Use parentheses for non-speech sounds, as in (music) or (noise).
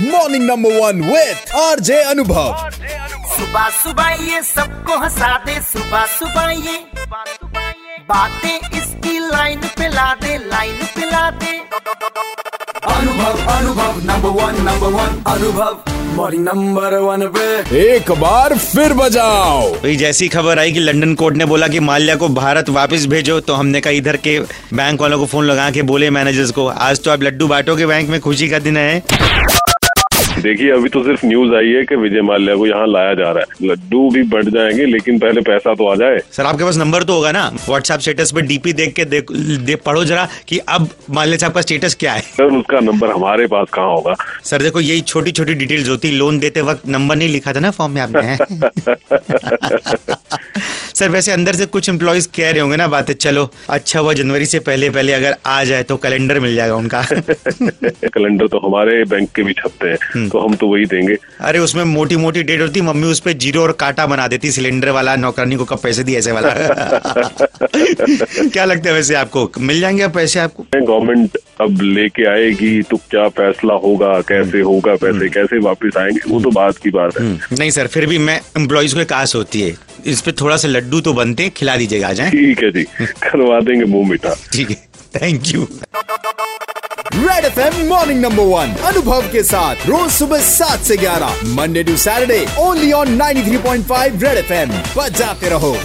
Morning number one with R J Anubhav सुबह सुबह ये सबको हंसा दे सुबह सुबह ये बातें इसकी लाइन पे ला दे लाइन पे ला दे Anubhav Anubhav number one number one Anubhav morning number one पे। एक बार फिर बजाओ। भाई जैसी खबर आई कि लंदन कोर्ट ने बोला कि माल्या को भारत वापस भेजो तो हमने कहा इधर के बैंक वालों को फ़ोन लगा के बोले मैनेजर्स को आज तो आप लड्डू बांटोगे बैंक में खुशी का दिन है। देखिए अभी तो सिर्फ़ न्यूज़ आई है कि विजय माल्या को यहाँ लाया जा रहा है। लड्डू भी बढ़ जाएँगे लेकिन पहले पैसा तो आ जाए। सर आपके पास नंबर तो होगा ना? व्हाट्सएप स्टेटस पे डीपी देख के देख दे, पढ़ो जरा कि अब माल्या साहब का स्टेटस क्या है। सर उसका नंबर हमारे पास कहाँ होगा? सर देखो यही छोटी छोटी डिटेल्स होती। लोन देते वक्त नंबर नहीं लिखा था ना फॉर्म में आपने (laughs) (laughs) सर वैसे अंदर से कुछ एम्प्लॉयज़ कह रहे होंगे ना बातें चलो अच्छा हुआ जनवरी से पहले पहले अगर आ जाए तो कैलेंडर मिल जाएगा उनका. (laughs) कैलेंडर तो हमारे बैंक के भी छपते हैं तो हम तो वही देंगे। अरे उसमें मोटी मोटी डेट होती मम्मी उस पे ज़ीरो और काटा बना देती सिलेंडर वाला नौकरानी को कब पैसे दिए ऐसे वाला। (laughs) क्या लगता है वैसे आपको? मिल जाएँगे पैसे आपको? गवर्नमेंट अब लेके आएगी तो क्या फैसला होगा कैसे होगा पैसे कैसे वापस आएँगे वो तो बात की बात है। नहीं सर फिर भी मैं एम्प्लॉयज़ को एक आस होती है इस पे थोड़ा सा लड्डू तो बनते हैं खिला दीजिएगा आज जाए। ठीक है जी करवा देंगे मुँह मीठा। ठीक है thank you red F M morning number one Anubhav के साथ रोज सुबह सात से ग्यारह Monday to Saturday only on 93.5 red F M बजाते रहो।